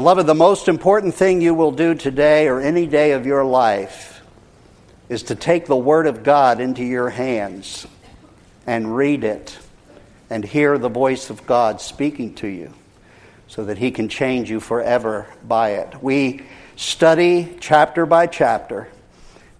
Beloved, the most important thing you will do today or any day of your life is to take the Word of God into your hands and read it and hear the voice of God speaking to you so that He can change you forever by it. We study chapter by chapter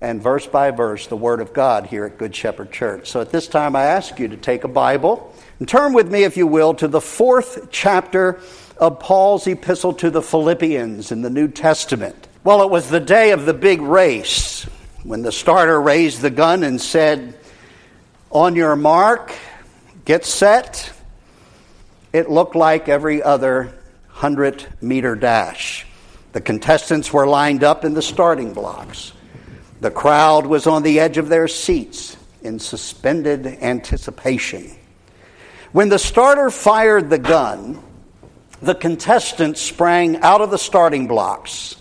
and verse by verse the Word of God here at Good Shepherd Church. So at this time, I ask you to take a Bible and turn with me, if you will, to the fourth chapter of Paul's epistle to the Philippians in the New Testament. Well, it was the day of the big race when the starter raised the gun and said, On your mark, get set. It looked like every other 100 meter dash. The contestants were lined up in the starting blocks. The crowd was on the edge of their seats in suspended anticipation. When the starter fired the gun, the contestants sprang out of the starting blocks,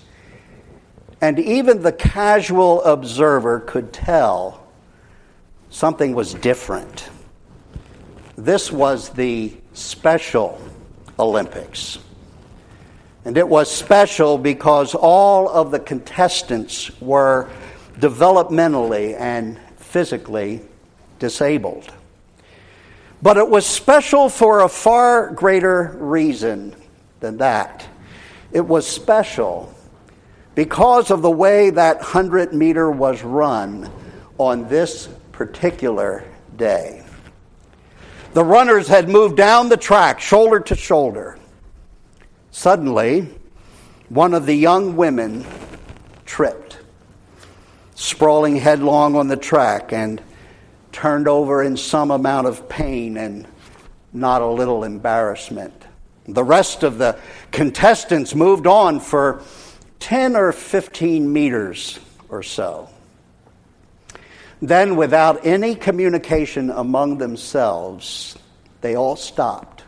and even the casual observer could tell something was different. This was the Special Olympics. And it was special because all of the contestants were developmentally and physically disabled. But it was special for a far greater reason than that. It was special because of the way that 100 meter was run on this particular day. The runners had moved down the track, shoulder to shoulder. Suddenly, one of the young women tripped, sprawling headlong on the track, and turned over in some amount of pain and not a little embarrassment. The rest of the contestants moved on for 10 or 15 meters or so. Then, without any communication among themselves, they all stopped,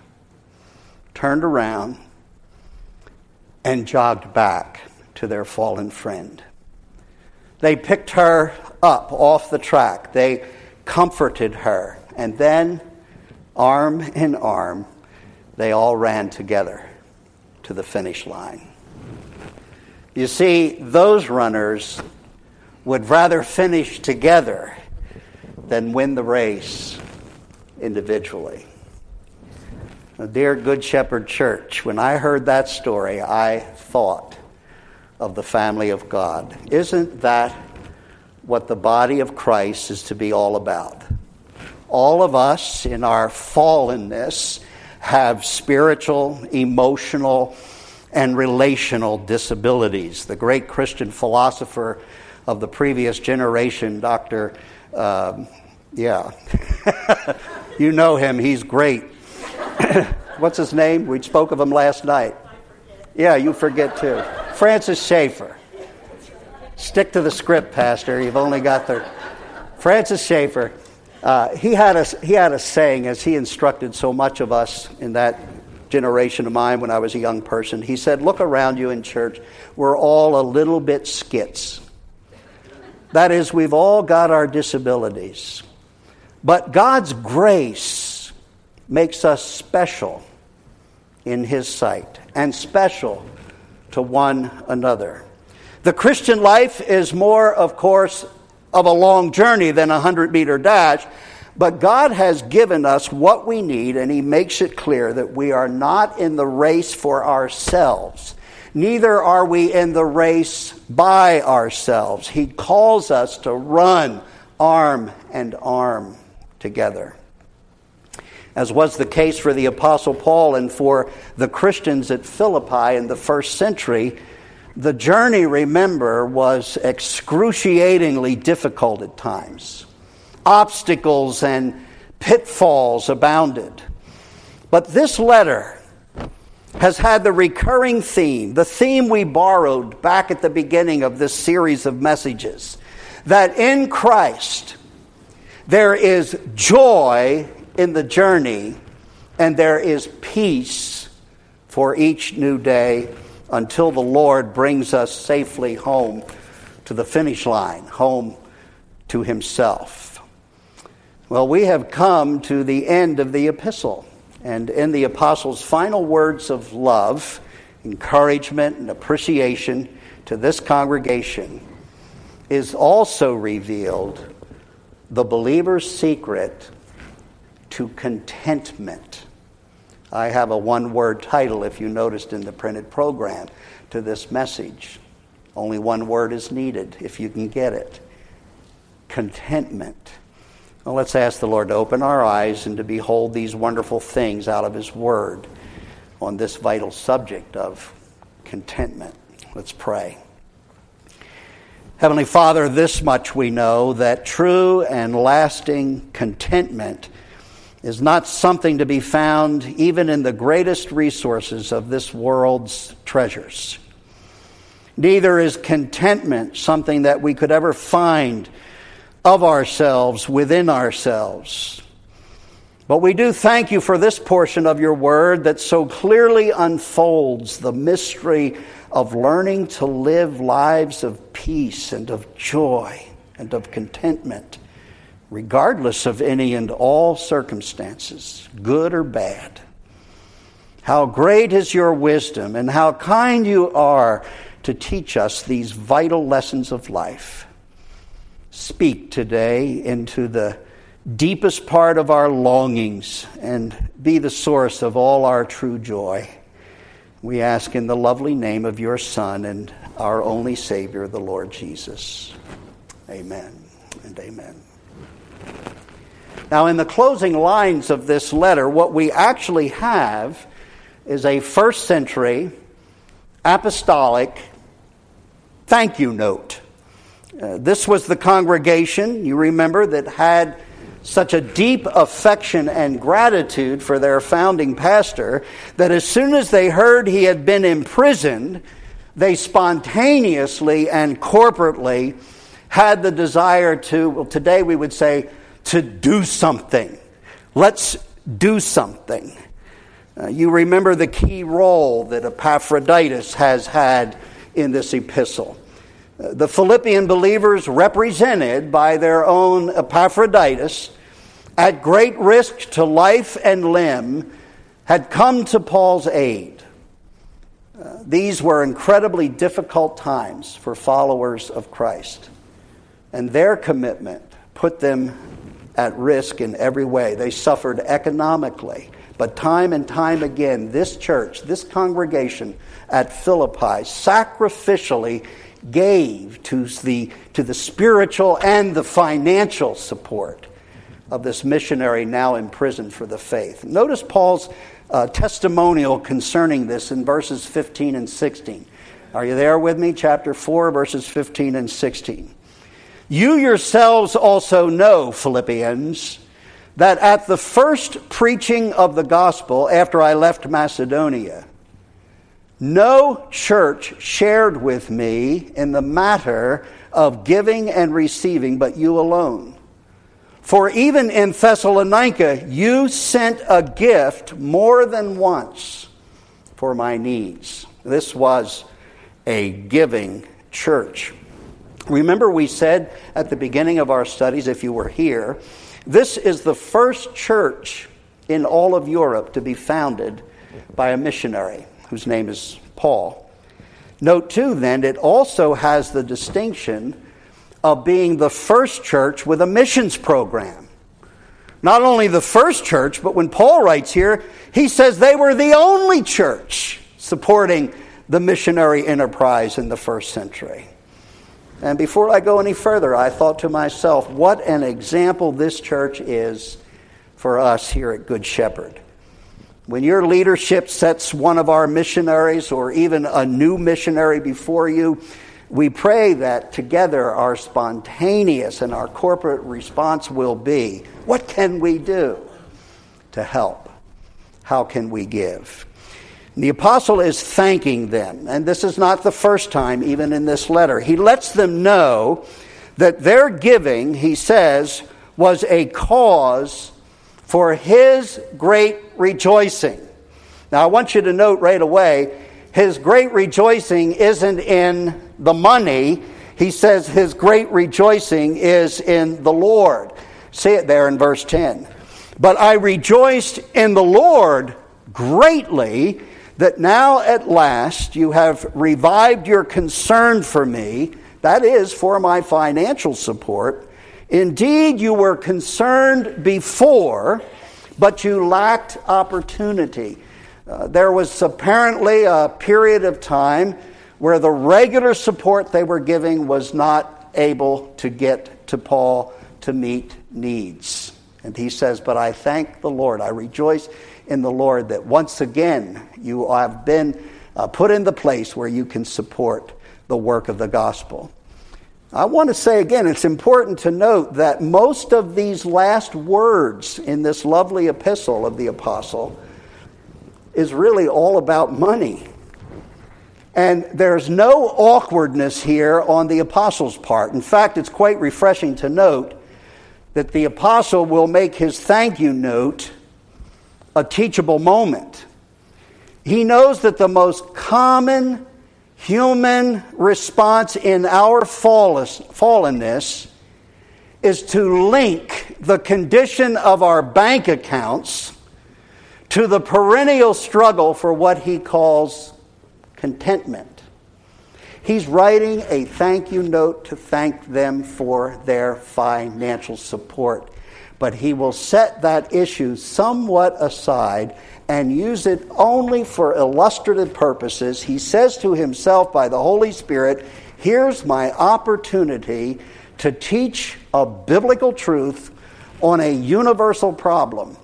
turned around, and jogged back to their fallen friend. They picked her up off the track. They comforted her. And then, arm in arm, they all ran together to the finish line. You see, those runners would rather finish together than win the race individually. Now, dear Good Shepherd Church, when I heard that story, I thought of the family of God. Isn't that what the body of Christ is to be all about. All of us in our fallenness have spiritual, emotional, and relational disabilities. The great Christian philosopher of the previous generation, Dr. Um, yeah, you know him, he's great. What's his name? We spoke of him last night. Yeah, you forget too. Francis Schaeffer. Stick to the script, Pastor. You've only got the. Francis Schaeffer, uh, he, had a, he had a saying as he instructed so much of us in that generation of mine when I was a young person. He said, Look around you in church. We're all a little bit skits. That is, we've all got our disabilities. But God's grace makes us special in His sight and special to one another. The Christian life is more, of course, of a long journey than a 100 meter dash, but God has given us what we need, and He makes it clear that we are not in the race for ourselves. Neither are we in the race by ourselves. He calls us to run arm and arm together. As was the case for the Apostle Paul and for the Christians at Philippi in the first century, the journey, remember, was excruciatingly difficult at times. Obstacles and pitfalls abounded. But this letter has had the recurring theme, the theme we borrowed back at the beginning of this series of messages, that in Christ there is joy in the journey and there is peace for each new day until the Lord brings us safely home to the finish line, home to Himself. Well, we have come to the end of the epistle. And in the apostle's final words of love, encouragement, and appreciation to this congregation is also revealed the believer's secret to contentment. I have a one word title, if you noticed in the printed program, to this message. Only one word is needed if you can get it contentment. Well, let's ask the Lord to open our eyes and to behold these wonderful things out of His Word on this vital subject of contentment. Let's pray. Heavenly Father, this much we know that true and lasting contentment is not something to be found even in the greatest resources of this world's treasures. Neither is contentment something that we could ever find of ourselves within ourselves. But we do thank you for this portion of your word that so clearly unfolds the mystery of learning to live lives of peace and of joy and of contentment, regardless of any and all circumstances, good or bad. How great is your wisdom and how kind you are to teach us these vital lessons of life. Speak today into the deepest part of our longings and be the source of all our true joy. We ask in the lovely name of your Son and our only Savior, the Lord Jesus. Amen and amen. Now, in the closing lines of this letter, what we actually have is a first century apostolic thank you note. Uh, this was the congregation, you remember, that had such a deep affection and gratitude for their founding pastor that as soon as they heard he had been imprisoned, they spontaneously and corporately had the desire to, well, today we would say, to do something. Let's do something. Uh, you remember the key role that Epaphroditus has had in this epistle the Philippian believers, represented by their own Epaphroditus, at great risk to life and limb, had come to Paul's aid. Uh, these were incredibly difficult times for followers of Christ, and their commitment put them at risk in every way. They suffered economically, but time and time again, this church, this congregation at Philippi, sacrificially gave to the, to the spiritual and the financial support of this missionary now imprisoned for the faith. Notice Paul's uh, testimonial concerning this in verses 15 and 16. Are you there with me? Chapter 4, verses 15 and 16. You yourselves also know, Philippians, that at the first preaching of the gospel after I left Macedonia, no church shared with me in the matter of giving and receiving, but you alone. For even in Thessalonica, you sent a gift more than once for my needs. This was a giving church. Remember, we said at the beginning of our studies, if you were here, this is the first church in all of Europe to be founded by a missionary whose name is Paul. Note, too, then, it also has the distinction of being the first church with a missions program. Not only the first church, but when Paul writes here, he says they were the only church supporting the missionary enterprise in the first century. And before I go any further, I thought to myself, what an example this church is for us here at Good Shepherd. When your leadership sets one of our missionaries or even a new missionary before you, we pray that together our spontaneous and our corporate response will be what can we do to help? How can we give? The apostle is thanking them, and this is not the first time, even in this letter. He lets them know that their giving, he says, was a cause for his great rejoicing. Now, I want you to note right away his great rejoicing isn't in the money. He says his great rejoicing is in the Lord. See it there in verse 10. But I rejoiced in the Lord greatly that now at last you have revived your concern for me, that is, for my financial support. Indeed, you were concerned before, but you lacked opportunity. Uh, there was apparently a period of time where the regular support they were giving was not able to get to Paul to meet needs. And he says, But I thank the Lord. I rejoice in the Lord that once again you have been uh, put in the place where you can support the work of the gospel. I want to say again, it's important to note that most of these last words in this lovely epistle of the apostle is really all about money. And there's no awkwardness here on the apostle's part. In fact, it's quite refreshing to note that the apostle will make his thank you note a teachable moment. He knows that the most common human response in our fallenness is to link the condition of our bank accounts to the perennial struggle for what he calls contentment. He's writing a thank you note to thank them for their financial support. But he will set that issue somewhat aside and use it only for illustrative purposes. He says to himself by the Holy Spirit, Here's my opportunity to teach a biblical truth on a universal problem.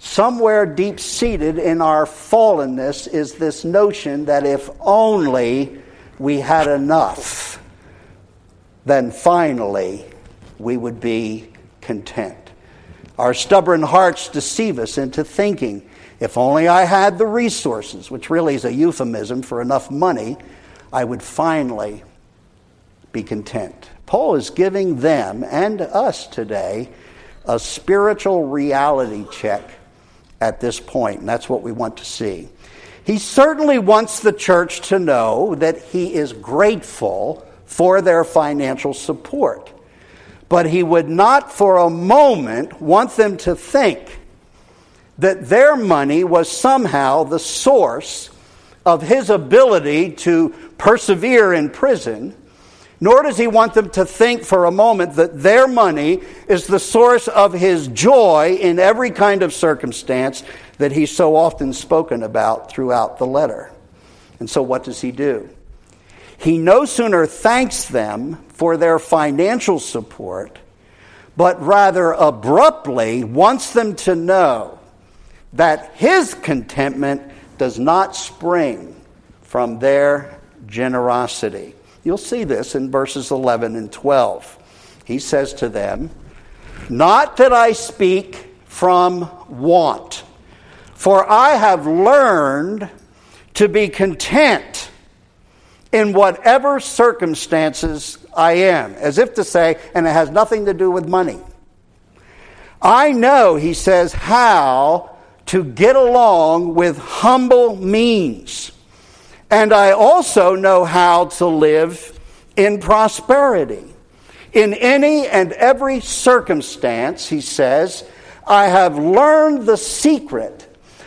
Somewhere deep seated in our fallenness is this notion that if only we had enough, then finally we would be content. Our stubborn hearts deceive us into thinking if only I had the resources, which really is a euphemism for enough money, I would finally be content. Paul is giving them and us today a spiritual reality check at this point, and that's what we want to see. He certainly wants the church to know that he is grateful for their financial support. But he would not for a moment want them to think that their money was somehow the source of his ability to persevere in prison, nor does he want them to think for a moment that their money is the source of his joy in every kind of circumstance that he's so often spoken about throughout the letter. And so, what does he do? He no sooner thanks them for their financial support, but rather abruptly wants them to know that his contentment does not spring from their generosity. You'll see this in verses 11 and 12. He says to them, Not that I speak from want for I have learned to be content in whatever circumstances I am. As if to say, and it has nothing to do with money. I know, he says, how to get along with humble means. And I also know how to live in prosperity. In any and every circumstance, he says, I have learned the secret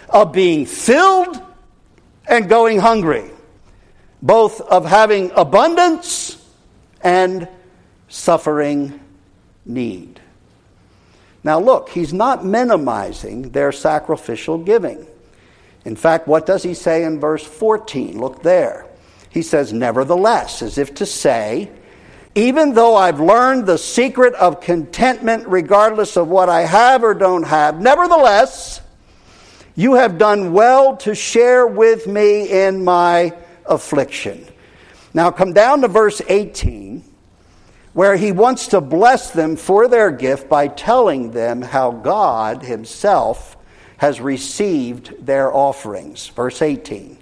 of being filled and going hungry, both of having abundance and suffering need. Now, look, he's not minimizing their sacrificial giving. In fact, what does he say in verse 14? Look there. He says, Nevertheless, as if to say, even though I've learned the secret of contentment regardless of what I have or don't have, nevertheless, you have done well to share with me in my affliction. Now come down to verse 18, where he wants to bless them for their gift by telling them how God himself has received their offerings. Verse 18.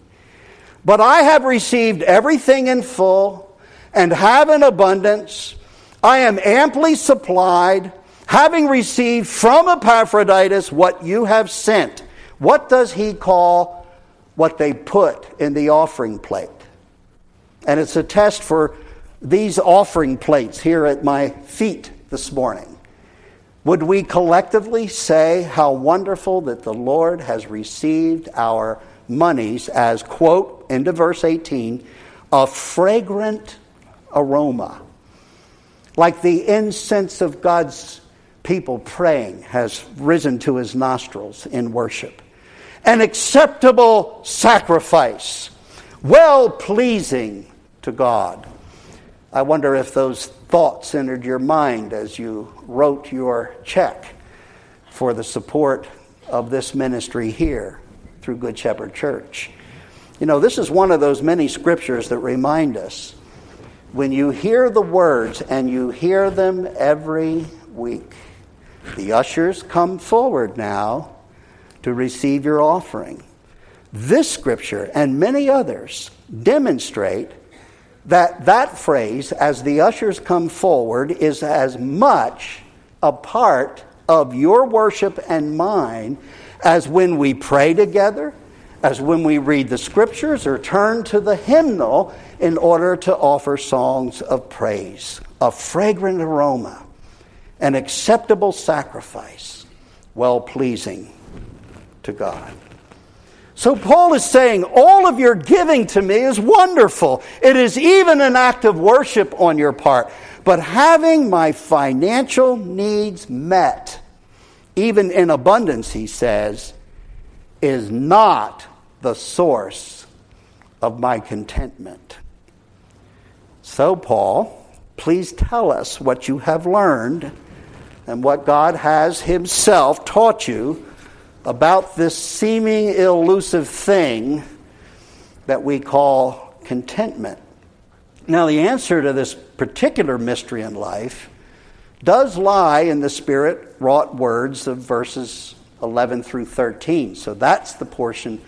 But I have received everything in full and have in abundance. I am amply supplied, having received from Epaphroditus what you have sent what does he call what they put in the offering plate? And it's a test for these offering plates here at my feet this morning. Would we collectively say how wonderful that the Lord has received our monies as, quote, into verse 18, a fragrant aroma. Like the incense of God's people praying has risen to his nostrils in worship. An acceptable sacrifice, well pleasing to God. I wonder if those thoughts entered your mind as you wrote your check for the support of this ministry here through Good Shepherd Church. You know, this is one of those many scriptures that remind us when you hear the words and you hear them every week, the ushers come forward now to receive your offering. This scripture and many others demonstrate that that phrase, as the ushers come forward, is as much a part of your worship and mine as when we pray together, as when we read the scriptures or turn to the hymnal in order to offer songs of praise, a fragrant aroma, an acceptable sacrifice, well pleasing to God. So Paul is saying, All of your giving to me is wonderful. It is even an act of worship on your part. But having my financial needs met, even in abundance, he says, is not the source of my contentment. So, Paul, please tell us what you have learned and what God has Himself taught you about this seeming elusive thing that we call contentment. Now, the answer to this particular mystery in life does lie in the Spirit wrought words of verses 11 through 13. So that's the portion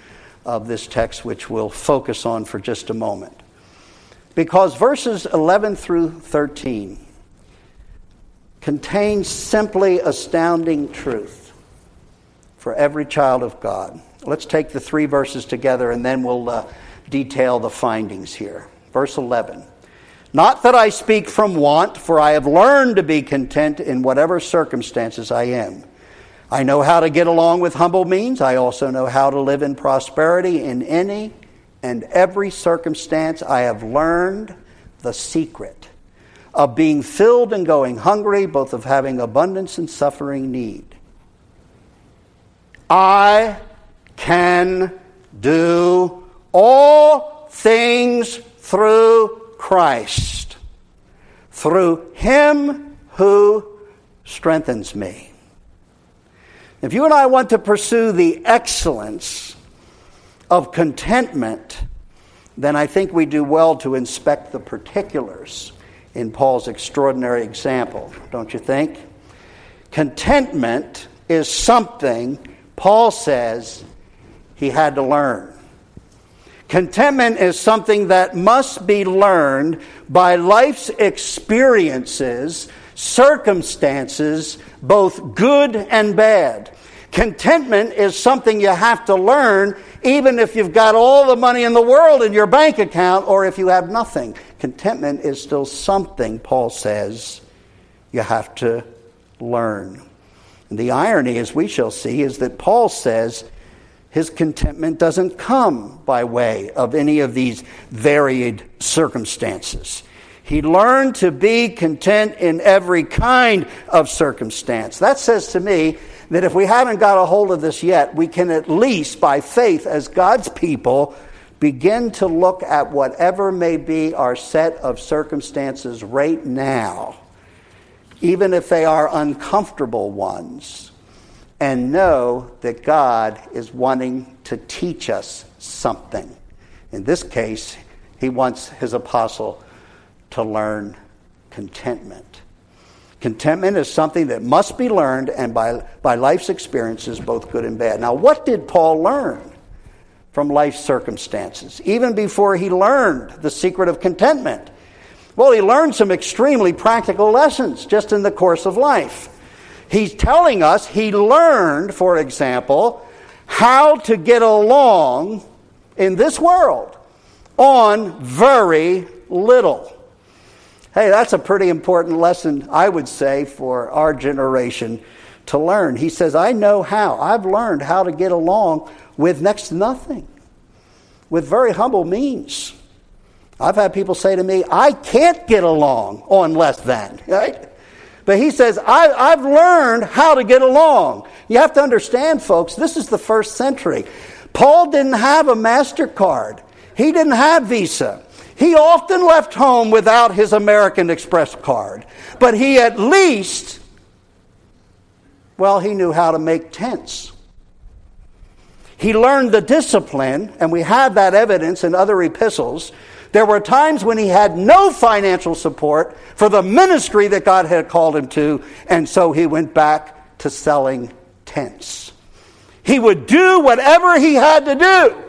of this text which we'll focus on for just a moment. Because verses 11 through 13 contain simply astounding truth for every child of God. Let's take the three verses together and then we'll uh, detail the findings here. Verse 11 Not that I speak from want, for I have learned to be content in whatever circumstances I am. I know how to get along with humble means. I also know how to live in prosperity in any and every circumstance. I have learned the secret of being filled and going hungry, both of having abundance and suffering need. I can do all things through Christ, through Him who strengthens me. If you and I want to pursue the excellence of contentment, then I think we do well to inspect the particulars in Paul's extraordinary example, don't you think? Contentment is something Paul says he had to learn. Contentment is something that must be learned by life's experiences, circumstances, both good and bad. Contentment is something you have to learn even if you've got all the money in the world in your bank account or if you have nothing. Contentment is still something, Paul says, you have to learn. The irony, as we shall see, is that Paul says his contentment doesn't come by way of any of these varied circumstances. He learned to be content in every kind of circumstance. That says to me that if we haven't got a hold of this yet, we can at least, by faith as God's people, begin to look at whatever may be our set of circumstances right now even if they are uncomfortable ones, and know that God is wanting to teach us something. In this case, he wants his apostle to learn contentment. Contentment is something that must be learned and by, by life's experiences, both good and bad. Now, what did Paul learn from life's circumstances, even before he learned the secret of contentment? Well, he learned some extremely practical lessons just in the course of life. He's telling us he learned, for example, how to get along in this world on very little. Hey, that's a pretty important lesson, I would say, for our generation to learn. He says, I know how. I've learned how to get along with next to nothing. with very humble means. I've had people say to me, I can't get along on less than, right? But he says, I, have learned how to get along. You have to understand, folks, this is the first century. Paul didn't have a MasterCard, he didn't have Visa. He often left home without his American Express card, but he at least, well, he knew how to make tents. He learned the discipline, and we have that evidence in other epistles. There were times when he had no financial support for the ministry that God had called him to, and so he went back to selling tents. He would do whatever he had to do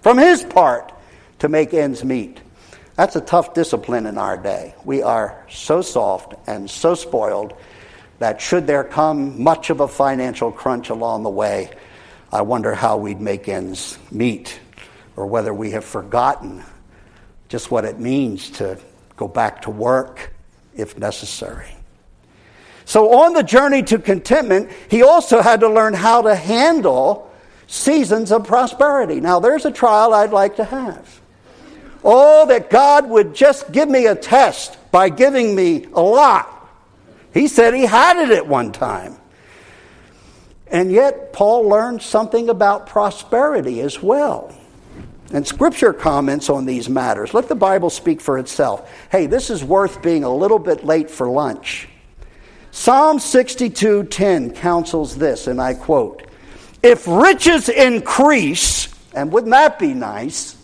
from his part to make ends meet. That's a tough discipline in our day. We are so soft and so spoiled that should there come much of a financial crunch along the way, I wonder how we'd make ends meet or whether we have forgotten just what it means to go back to work if necessary. So, on the journey to contentment, he also had to learn how to handle seasons of prosperity. Now, there's a trial I'd like to have. Oh, that God would just give me a test by giving me a lot. He said he had it at one time. And yet, Paul learned something about prosperity as well. And Scripture comments on these matters. Let the Bible speak for itself. Hey, this is worth being a little bit late for lunch. Psalm 62:10 counsels this, and I quote, "If riches increase, and wouldn't that be nice?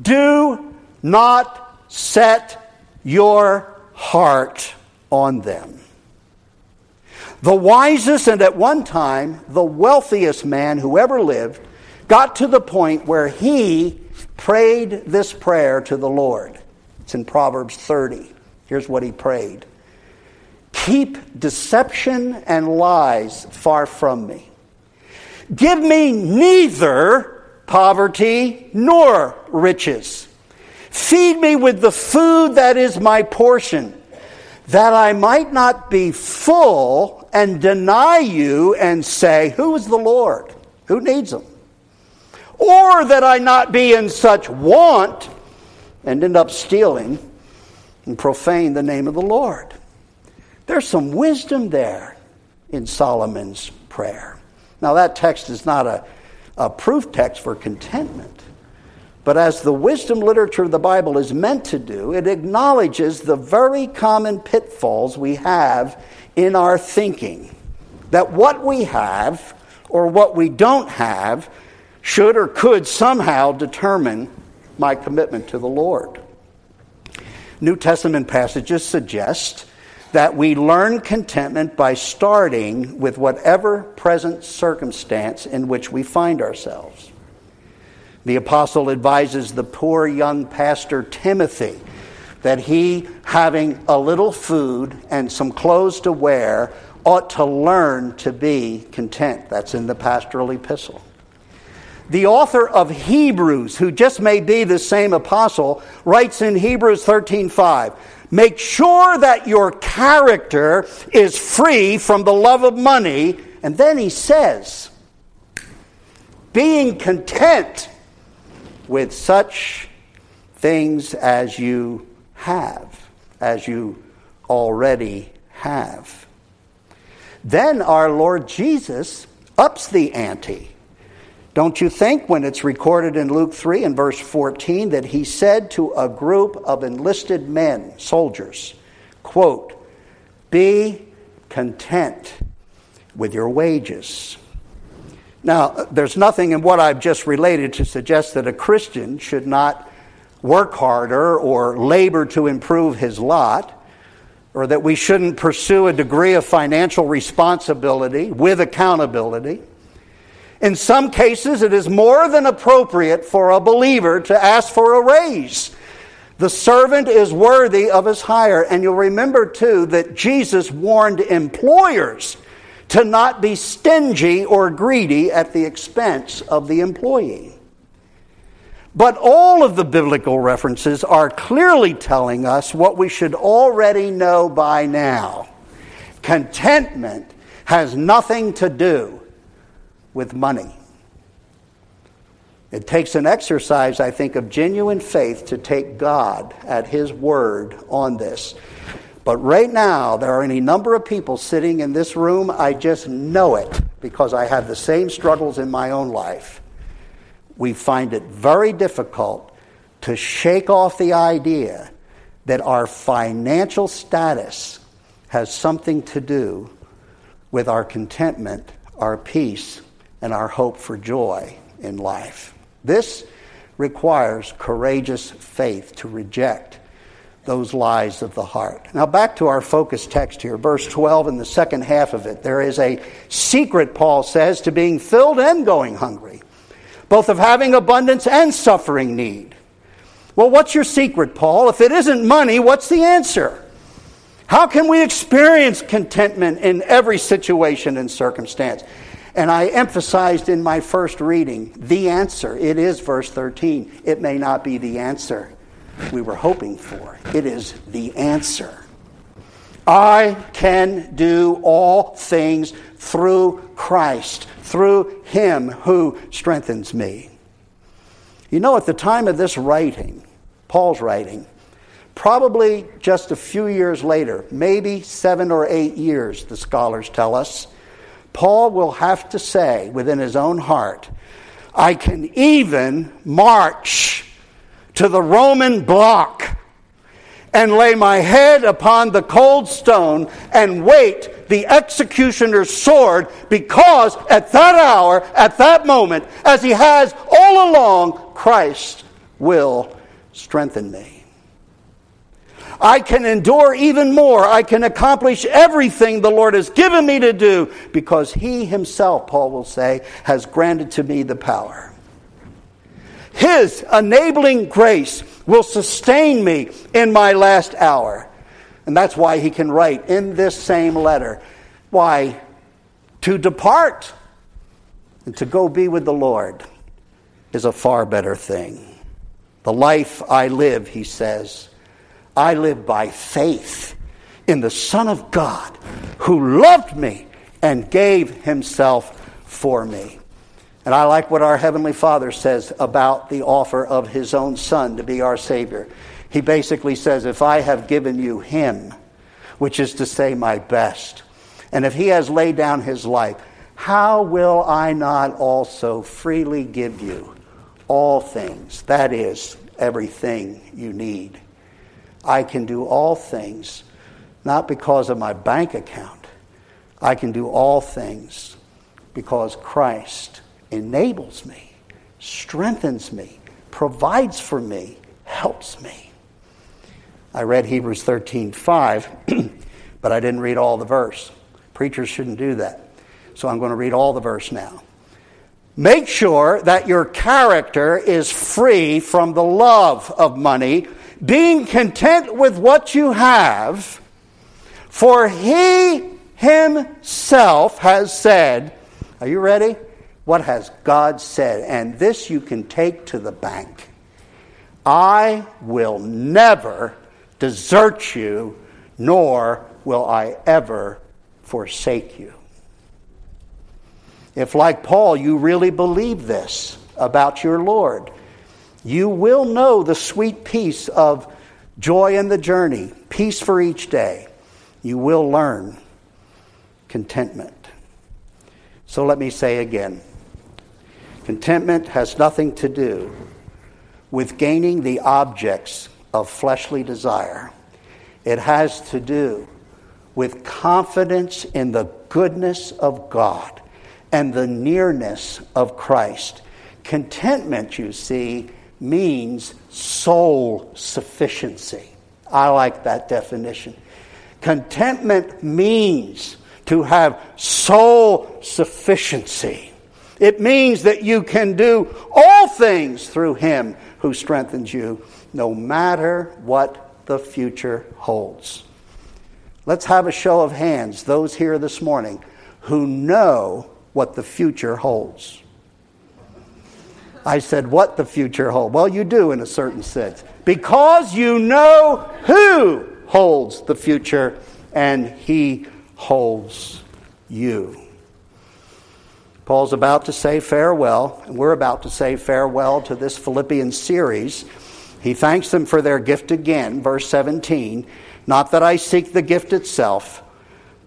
Do not set your heart on them. The wisest and at one time the wealthiest man who ever lived got to the point where he prayed this prayer to the Lord. It's in Proverbs 30. Here's what he prayed Keep deception and lies far from me. Give me neither poverty nor riches. Feed me with the food that is my portion, that I might not be full and deny you and say, Who is the Lord? Who needs him? Or that I not be in such want and end up stealing and profane the name of the Lord. There's some wisdom there in Solomon's prayer. Now, that text is not a a proof text for contentment. But as the wisdom literature of the Bible is meant to do, it acknowledges the very common pitfalls we have in our thinking. That what we have or what we don't have should or could somehow determine my commitment to the Lord. New Testament passages suggest that we learn contentment by starting with whatever present circumstance in which we find ourselves. The apostle advises the poor young pastor Timothy that he, having a little food and some clothes to wear, ought to learn to be content. That's in the pastoral epistle. The author of Hebrews, who just may be the same apostle, writes in Hebrews 13:5, Make sure that your character is free from the love of money. And then he says, being content with such things as you have, as you already have. Then our Lord Jesus ups the ante don't you think when it's recorded in Luke 3 and verse 14 that he said to a group of enlisted men, soldiers, quote, be content with your wages. Now, there's nothing in what I've just related to suggest that a Christian should not work harder or labor to improve his lot, or that we shouldn't pursue a degree of financial responsibility with accountability. In some cases, it is more than appropriate for a believer to ask for a raise. The servant is worthy of his hire. And you'll remember, too, that Jesus warned employers to not be stingy or greedy at the expense of the employee. But all of the biblical references are clearly telling us what we should already know by now. Contentment has nothing to do with money. It takes an exercise, I think, of genuine faith to take God at His word on this. But right now, there are any number of people sitting in this room, I just know it because I have the same struggles in my own life. We find it very difficult to shake off the idea that our financial status has something to do with our contentment, our peace, and our hope for joy in life. This requires courageous faith to reject those lies of the heart. Now, back to our focus text here, verse 12 in the second half of it. There is a secret, Paul says, to being filled and going hungry, both of having abundance and suffering need. Well, what's your secret, Paul? If it isn't money, what's the answer? How can we experience contentment in every situation and circumstance? And I emphasized in my first reading the answer. It is verse 13. It may not be the answer we were hoping for, it is the answer. I can do all things through Christ, through Him who strengthens me. You know, at the time of this writing, Paul's writing, probably just a few years later, maybe seven or eight years, the scholars tell us, Paul will have to say within his own heart, I can even march to the Roman block and lay my head upon the cold stone and wait the executioner's sword because at that hour, at that moment, as he has all along, Christ will strengthen me. I can endure even more. I can accomplish everything the Lord has given me to do because He Himself, Paul will say, has granted to me the power. His enabling grace will sustain me in my last hour. And that's why he can write in this same letter why to depart and to go be with the Lord is a far better thing. The life I live, he says, I live by faith in the Son of God who loved me and gave himself for me. And I like what our Heavenly Father says about the offer of His own Son to be our Savior. He basically says, If I have given you Him, which is to say, my best, and if He has laid down His life, how will I not also freely give you all things? That is, everything you need. I can do all things, not because of my bank account. I can do all things because Christ enables me, strengthens me, provides for me, helps me. I read Hebrews 13 5, but I didn't read all the verse. Preachers shouldn't do that. So I'm going to read all the verse now. Make sure that your character is free from the love of money, being content with what you have, for he himself has said, Are you ready? What has God said? And this you can take to the bank. I will never desert you, nor will I ever forsake you. If, like Paul, you really believe this about your Lord, you will know the sweet peace of joy in the journey, peace for each day. You will learn contentment. So let me say again Contentment has nothing to do with gaining the objects of fleshly desire. It has to do with confidence in the goodness of God and the nearness of Christ. Contentment, you see, means soul sufficiency. I like that definition. Contentment means to have soul sufficiency. It means that you can do all things through Him who strengthens you, no matter what the future holds. Let's have a show of hands, those here this morning who know what the future holds. I said, what the future holds. Well, you do in a certain sense. Because you know who holds the future, and He holds you. Paul's about to say farewell, and we're about to say farewell to this Philippians series. He thanks them for their gift again, verse 17. Not that I seek the gift itself,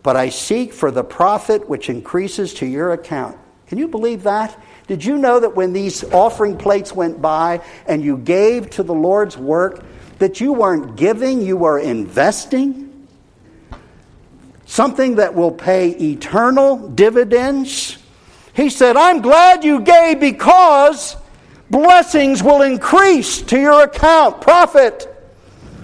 but I seek for the profit which increases to your account. Can you believe that? Did you know that when these offering plates went by and you gave to the Lord's work, that you weren't giving, you were investing? Something that will pay eternal dividends? He said, I'm glad you gave because blessings will increase to your account, profit.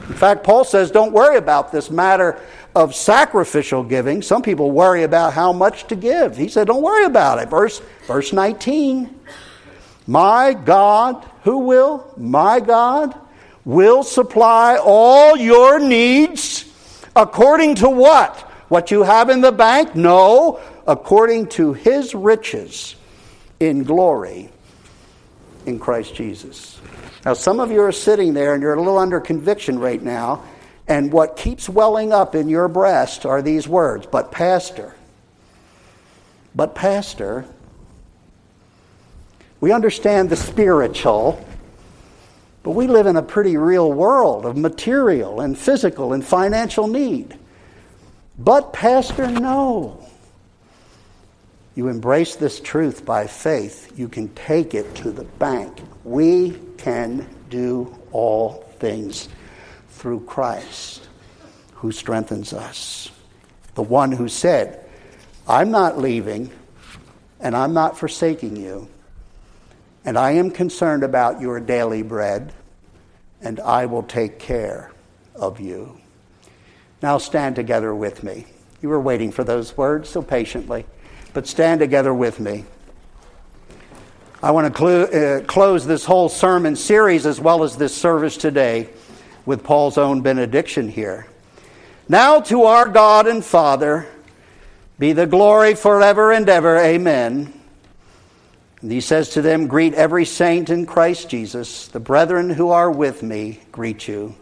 In fact, Paul says, don't worry about this matter of sacrificial giving. Some people worry about how much to give. He said, don't worry about it. Verse, verse 19 My God, who will? My God will supply all your needs according to what? What you have in the bank? No, according to his riches in glory in Christ Jesus. Now, some of you are sitting there and you're a little under conviction right now, and what keeps welling up in your breast are these words, but Pastor, but Pastor, we understand the spiritual, but we live in a pretty real world of material and physical and financial need. But, Pastor, no you embrace this truth by faith, you can take it to the bank. We can do all things through Christ who strengthens us. The one who said, I'm not leaving and I'm not forsaking you, and I am concerned about your daily bread, and I will take care of you. Now stand together with me. You were waiting for those words so patiently but stand together with me. I want to cl- uh, close this whole sermon series as well as this service today with Paul's own benediction here. Now to our God and Father be the glory forever and ever. Amen. And he says to them, Greet every saint in Christ Jesus. The brethren who are with me greet you.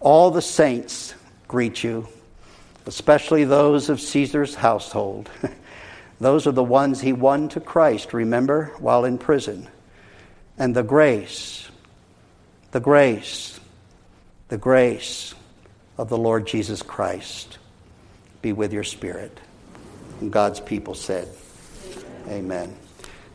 All the saints greet you, especially those of Caesar's household. Those are the ones he won to Christ, remember, while in prison. And the grace, the grace, the grace of the Lord Jesus Christ be with your spirit. And God's people said, Amen. Amen.